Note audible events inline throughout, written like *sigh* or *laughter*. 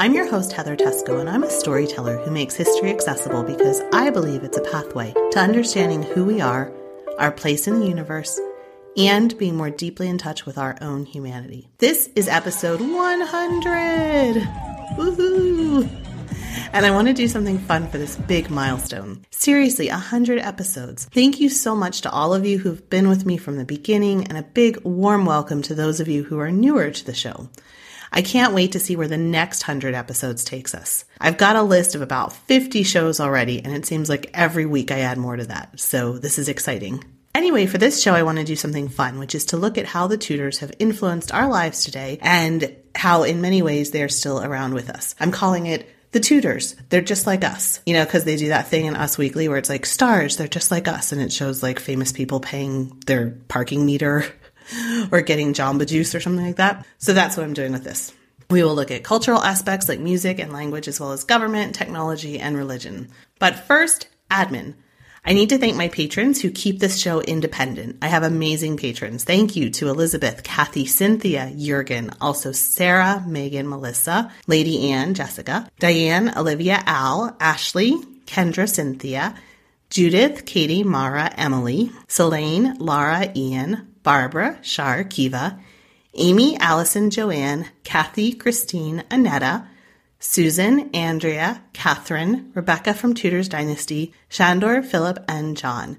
I'm your host, Heather Teysko, and I'm a storyteller who makes history accessible because I believe it's a pathway to understanding who we are, our place in the universe, and being more deeply in touch with our own humanity. This is episode 100! Woohoo! And I want to do something fun for this big milestone. Seriously, 100 episodes. Thank you so much to all of you who've been with me from the beginning, and a big warm welcome to those of you who are newer to the show. I can't wait to see where the next 100 episodes takes us. I've got a list of about 50 shows already, and it seems like every week I add more to that, so this is exciting. Anyway, for this show, I want to do something fun, which is to look at how the Tudors have influenced our lives today and how, in many ways, they're still around with us. I'm calling it the Tudors. They're just like us, you know, because they do that thing in Us Weekly where it's like stars, they're just like us, and it shows like famous people paying their parking meter *laughs* or getting Jamba Juice or something like that. So that's what I'm doing with this. We will look at cultural aspects like music and language, as well as government, technology, and religion. But first, admin. I need to thank my patrons who keep this show independent. I have amazing patrons. Thank you to Elizabeth, Kathy, Cynthia, Jurgen, also Sarah, Megan, Melissa, Lady Anne, Jessica, Diane, Olivia, Al, Ashley, Kendra, Cynthia, Judith, Katie, Mara, Emily, Selene, Laura, Ian, Barbara, Shar, Kiva, Amy, Allison, Joanne, Kathy, Christine, Anetta, Susan, Andrea, Catherine, Rebecca from Tudors Dynasty, Shandor, Philip, and John.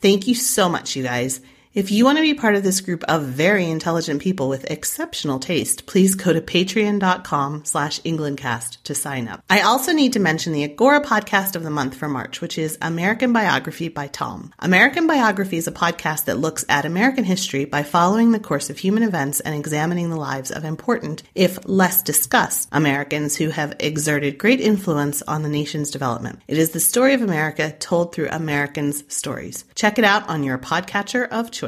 Thank you so much, you guys. If you want to be part of this group of very intelligent people with exceptional taste, please go to patreon.com slash englandcast to sign up. I also need to mention the Agora podcast of the month for March, which is American Biography by Tom. American Biography is a podcast that looks at American history by following the course of human events and examining the lives of important, if less discussed, Americans who have exerted great influence on the nation's development. It is the story of America told through Americans' stories. Check it out on your podcatcher of choice.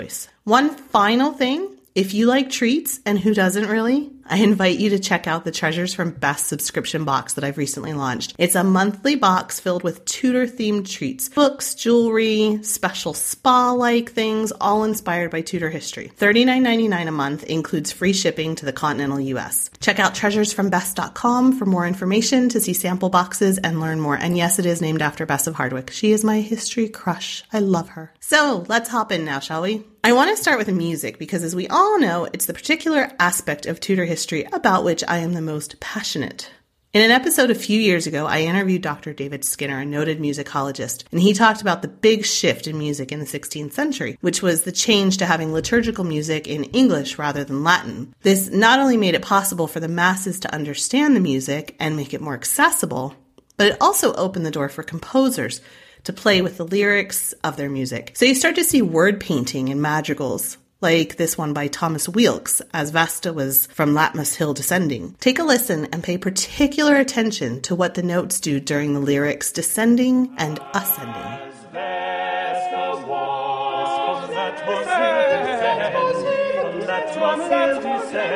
One final thing if you like treats, and who doesn't really, I invite you to check out the Treasures from Bess subscription box that I've recently launched. It's a monthly box filled with Tudor themed treats, books, jewelry, special spa like things, all inspired by Tudor history. $39.99 a month includes free shipping to the continental US. Check out treasuresfrombess.com for more information to see sample boxes and learn more. And yes, it is named after Bess of Hardwick. She is my history crush. I love her. So let's hop in now, shall we? I want to start with music because, as we all know, it's the particular aspect of Tudor history about which I am the most passionate. In an episode a few years ago, I interviewed Dr. David Skinner, a noted musicologist, and he talked about the big shift in music in the 16th century, which was the change to having liturgical music in English rather than Latin. This not only made it possible for the masses to understand the music and make it more accessible, but it also opened the door for composers to play with the lyrics of their music. So you start to see word painting and madrigals, like this one by Thomas Weelkes, as Vesta was from Latmos Hill descending. Take a listen and pay particular attention to what the notes do during the lyrics descending and ascending.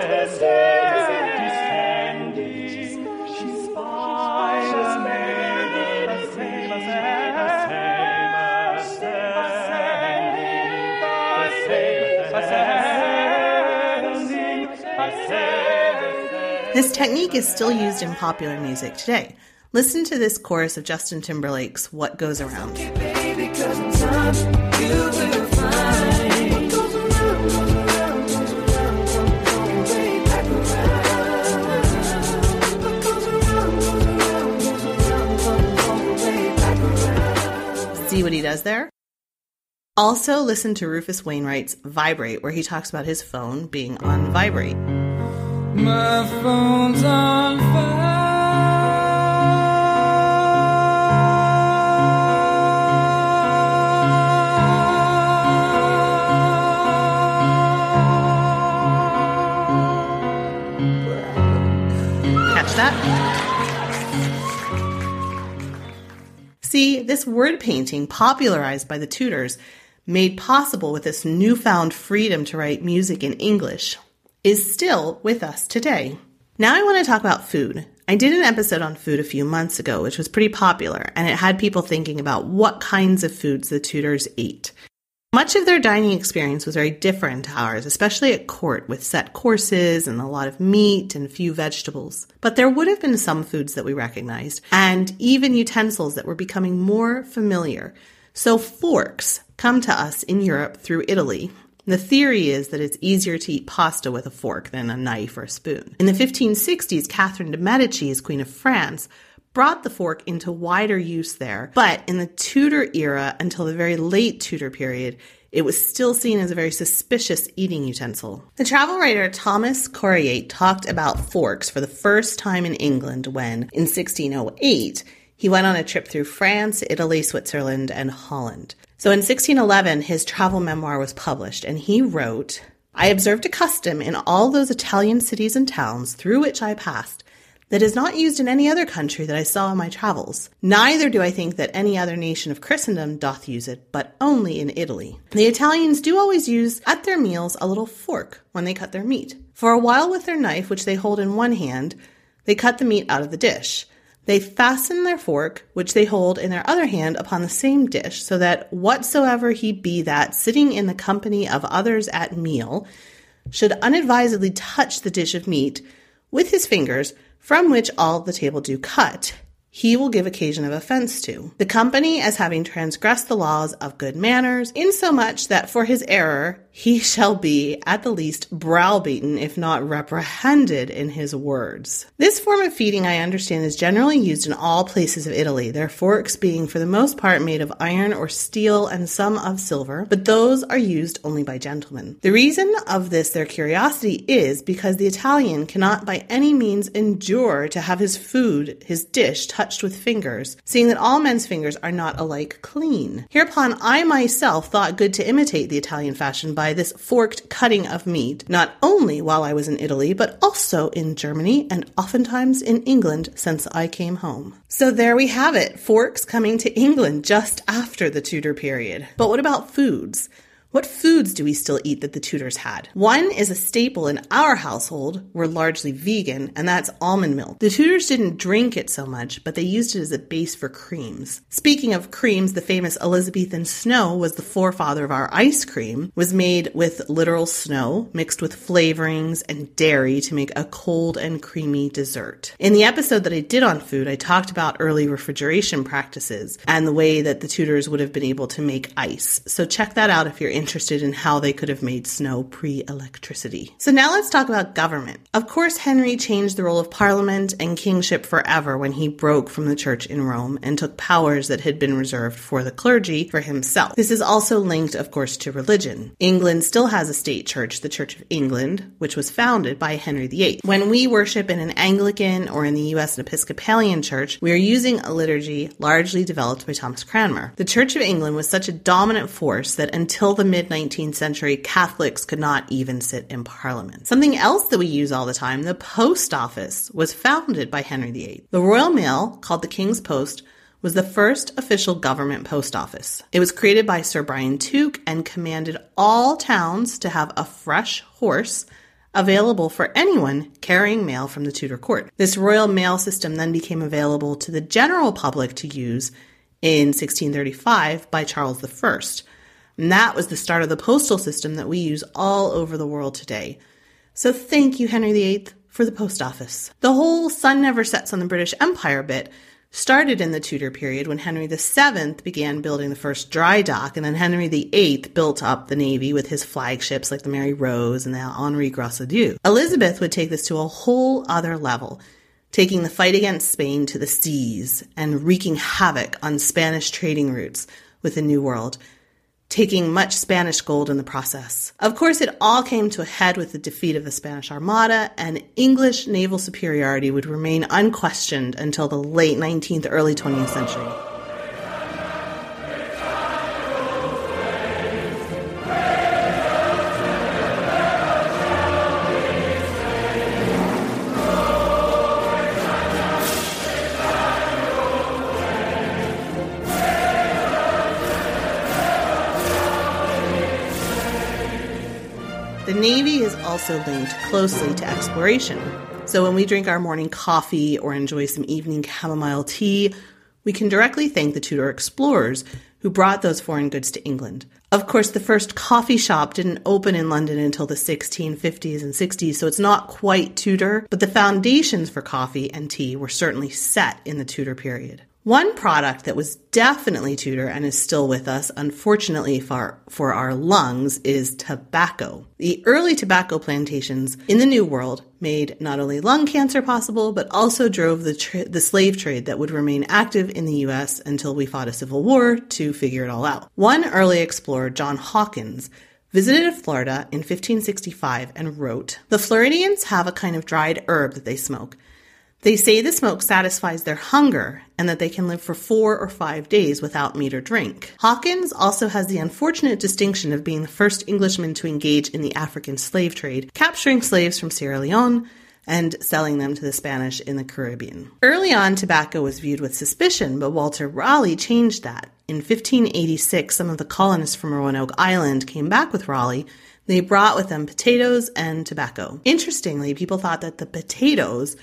That This technique is still used in popular music today. Listen to this chorus of Justin Timberlake's What Goes Around. See what he does there? Also, listen to Rufus Wainwright's Vibrate, where he talks about his phone being on vibrate. My phone's on Catch that? See, this word painting, popularized by the Tudors, made possible with this newfound freedom to write music in English, is still with us today. Now I want to talk about food. I did an episode on food a few months ago, which was pretty popular, and it had people thinking about what kinds of foods the Tudors ate. Much of their dining experience was very different to ours, especially at court, with set courses and a lot of meat and few vegetables. But there would have been some foods that we recognized, and even utensils that were becoming more familiar. So forks come to us in Europe through Italy. The theory is that it's easier to eat pasta with a fork than a knife or a spoon. In the 1560s, Catherine de' Medici, as Queen of France, brought the fork into wider use there. But in the Tudor era until the very late Tudor period, it was still seen as a very suspicious eating utensil. The travel writer Thomas Coryat talked about forks for the first time in England when, in 1608, he went on a trip through France, Italy, Switzerland, and Holland. So in 1611, his travel memoir was published, and he wrote, I observed a custom in all those Italian cities and towns through which I passed that is not used in any other country that I saw in my travels. Neither do I think that any other nation of Christendom doth use it, but only in Italy. The Italians do always use at their meals a little fork when they cut their meat. For a while with their knife, which they hold in one hand, they cut the meat out of the dish. They fasten their fork, which they hold in their other hand, upon the same dish, so that whatsoever he be that sitting in the company of others at meal should unadvisedly touch the dish of meat with his fingers, from which all the table do cut, he will give occasion of offense to. The company as having transgressed the laws of good manners, insomuch that for his error he shall be at the least browbeaten, if not reprehended in his words. This form of feeding, I understand, is generally used in all places of Italy, their forks being for the most part made of iron or steel and some of silver, but those are used only by gentlemen. The reason of this their curiosity is because the Italian cannot by any means endure to have his food, his dish, touched with fingers, seeing that all men's fingers are not alike clean. Hereupon I myself thought good to imitate the Italian fashion by this forked cutting of meat, not only while I was in Italy, but also in Germany and oftentimes in England since I came home. So there we have it, forks coming to England just after the Tudor period. But what about foods? What foods do we still eat that the Tudors had? One is a staple in our household. We're largely vegan, and that's almond milk. The Tudors didn't drink it so much, but they used it as a base for creams. Speaking of creams, the famous Elizabethan snow was the forefather of our ice cream, was made with literal snow mixed with flavorings and dairy to make a cold and creamy dessert. In the episode that I did on food, I talked about early refrigeration practices and the way that the Tudors would have been able to make ice. So check that out if you're interested in how they could have made snow pre electricity. So now let's talk about government. Of course, Henry changed the role of parliament and kingship forever when he broke from the church in Rome and took powers that had been reserved for the clergy for himself. This is also linked, of course, to religion. England still has a state church, the Church of England, which was founded by Henry VIII. When we worship in an Anglican or in the U.S. an Episcopalian church, we are using a liturgy largely developed by Thomas Cranmer. The Church of England was such a dominant force that until the mid 19th century, Catholics could not even sit in Parliament. Something else that we use all the time, the post office, was founded by Henry VIII. The Royal Mail, called the King's Post, was the first official government post office. It was created by Sir Brian Tuke and commanded all towns to have a fresh horse available for anyone carrying mail from the Tudor court. This royal mail system then became available to the general public to use in 1635 by Charles I. And that was the start of the postal system that we use all over the world today. So thank you, Henry VIII. for the post office. The whole sun never sets on the British Empire bit started in the Tudor period when Henry VII began building the first dry dock, and then Henry VIII built up the navy with his flagships like the Mary Rose and the Henri Gracedieu. Elizabeth would take this to a whole other level, taking the fight against Spain to the seas and wreaking havoc on Spanish trading routes with the New World taking much Spanish gold in the process. Of course, it all came to a head with the defeat of the Spanish Armada, and English naval superiority would remain unquestioned until the late 19th, early 20th century. Also linked closely to exploration. So when we drink our morning coffee or enjoy some evening chamomile tea, we can directly thank the Tudor explorers who brought those foreign goods to England. Of course, the first coffee shop didn't open in London until the 1650s and 60s, so it's not quite Tudor, but the foundations for coffee and tea were certainly set in the Tudor period. One product that was definitely Tudor and is still with us, unfortunately for, for our lungs, is tobacco. The early tobacco plantations in the New World made not only lung cancer possible, but also drove the, tra- the slave trade that would remain active in the US until we fought a civil war to figure it all out. One early explorer, John Hawkins, visited Florida in 1565 and wrote, The Floridians have a kind of dried herb that they smoke. They say the smoke satisfies their hunger and that they can live for four or five days without meat or drink. Hawkins also has the unfortunate distinction of being the first Englishman to engage in the African slave trade, capturing slaves from Sierra Leone and selling them to the Spanish in the Caribbean. Early on, tobacco was viewed with suspicion, but Walter Raleigh changed that. In 1586, some of the colonists from Roanoke Island came back with Raleigh they brought with them potatoes and tobacco. Interestingly, people thought that the potatoes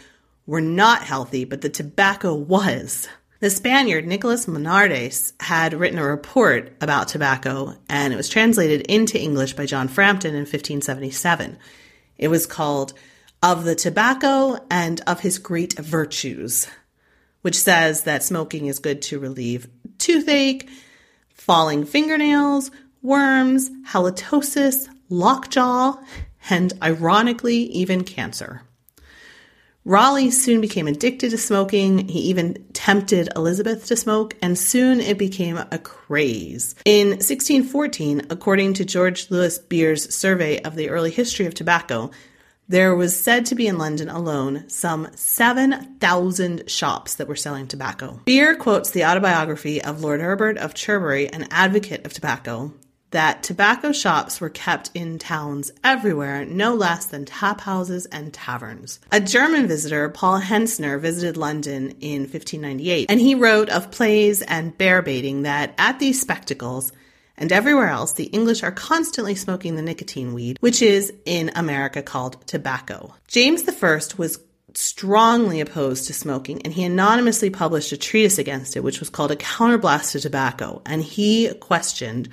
were not healthy, but the tobacco was. The Spaniard Nicolas Monardes had written a report about tobacco, and it was translated into English by John Frampton in 1577. It was called Of the Tobacco and of His Great Virtues, which says that smoking is good to relieve toothache, falling fingernails, worms, halitosis, lockjaw, and ironically, even cancer. Raleigh soon became addicted to smoking. He even tempted Elizabeth to smoke, and soon it became a craze. In 1614, according to George Lewis Beer's survey of the early history of tobacco, there was said to be in London alone some 7,000 shops that were selling tobacco. Beer quotes the autobiography of Lord Herbert of Cherbury, an advocate of tobacco, that tobacco shops were kept in towns everywhere, no less than tap houses and taverns. A German visitor, Paul Hentzner, visited London in 1598, and he wrote of plays and bear baiting that at these spectacles, and everywhere else, the English are constantly smoking the nicotine weed, which is in America called tobacco. James I was strongly opposed to smoking, and he anonymously published a treatise against it, which was called A Counterblast to Tobacco, and he questioned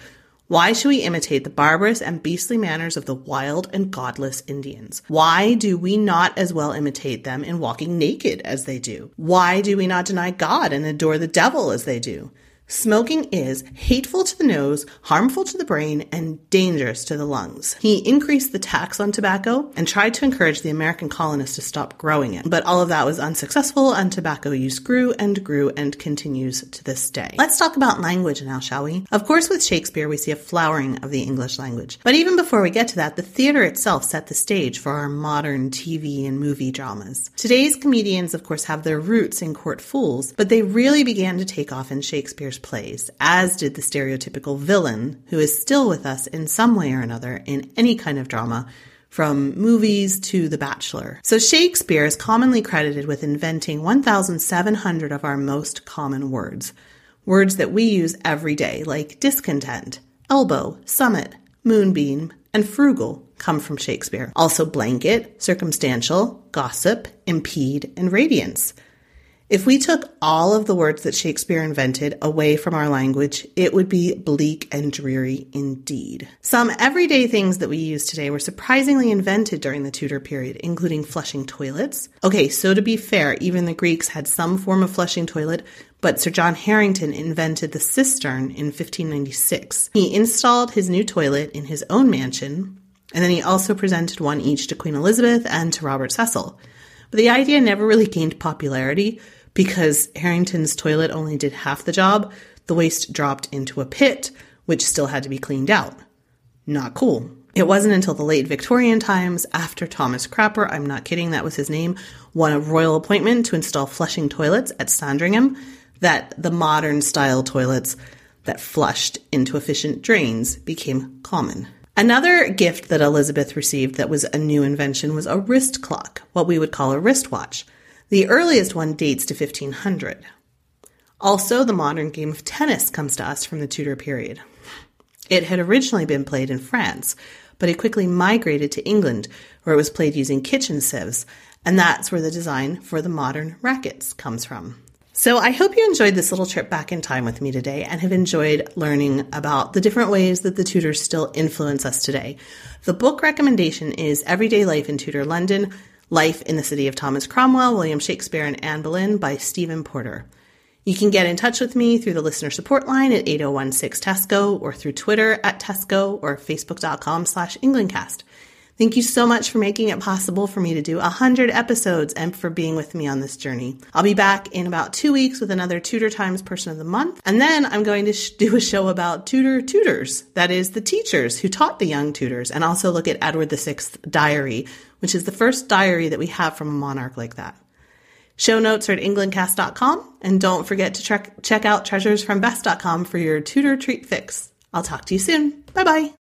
why should we imitate the barbarous and beastly manners of the wild and godless Indians? Why do we not as well imitate them in walking naked as they do? Why do we not deny God and adore the devil as they do? Smoking is hateful to the nose, harmful to the brain, and dangerous to the lungs. He increased the tax on tobacco and tried to encourage the American colonists to stop growing it. But all of that was unsuccessful, and tobacco use grew and grew and continues to this day. Let's talk about language now, shall we? Of course, with Shakespeare, we see a flowering of the English language. But even before we get to that, the theater itself set the stage for our modern TV and movie dramas. Today's comedians, of course, have their roots in court fools, but they really began to take off in Shakespeare's plays, as did the stereotypical villain, who is still with us in some way or another in any kind of drama, from movies to The Bachelor. So Shakespeare is commonly credited with inventing 1,700 of our most common words. Words that we use every day, like discontent, elbow, summit, moonbeam, and frugal come from Shakespeare. Also blanket, circumstantial, gossip, impede, and radiance. If we took all of the words that Shakespeare invented away from our language, it would be bleak and dreary indeed. Some everyday things that we use today were surprisingly invented during the Tudor period, including flushing toilets. Okay, so to be fair, even the Greeks had some form of flushing toilet, but Sir John Harrington invented the cistern in 1596. He installed his new toilet in his own mansion, and then he also presented one each to Queen Elizabeth and to Robert Cecil. But the idea never really gained popularity because Harrington's toilet only did half the job. The waste dropped into a pit, which still had to be cleaned out. Not cool. It wasn't until the late Victorian times, after Thomas Crapper, I'm not kidding, that was his name, won a royal appointment to install flushing toilets at Sandringham, that the modern style toilets that flushed into efficient drains became common. Another gift that Elizabeth received that was a new invention was a wrist clock, what we would call a wristwatch. The earliest one dates to 1500. Also, the modern game of tennis comes to us from the Tudor period. It had originally been played in France, but it quickly migrated to England, where it was played using kitchen sieves, and that's where the design for the modern rackets comes from. So I hope you enjoyed this little trip back in time with me today and have enjoyed learning about the different ways that the Tudors still influence us today. The book recommendation is Everyday Life in Tudor London Life in the City of Thomas Cromwell, William Shakespeare, and Anne Boleyn by Stephen Porter. You can get in touch with me through the listener support line at 8016-TEYSKO or through Twitter at Teysko or facebook.com slash Englandcast. Thank you so much for making it possible for me to do 100 episodes and for being with me on this journey. I'll be back in about two weeks with another Tudor Times Person of the Month. And then I'm going to sh- do a show about Tudor tutors. That is the teachers who taught the young Tudors, and also look at Edward VI's diary, which is the first diary that we have from a monarch like that. Show notes are at englandcast.com and don't forget to check, check out treasuresfrombess.com for your Tudor treat fix. I'll talk to you soon. Bye bye.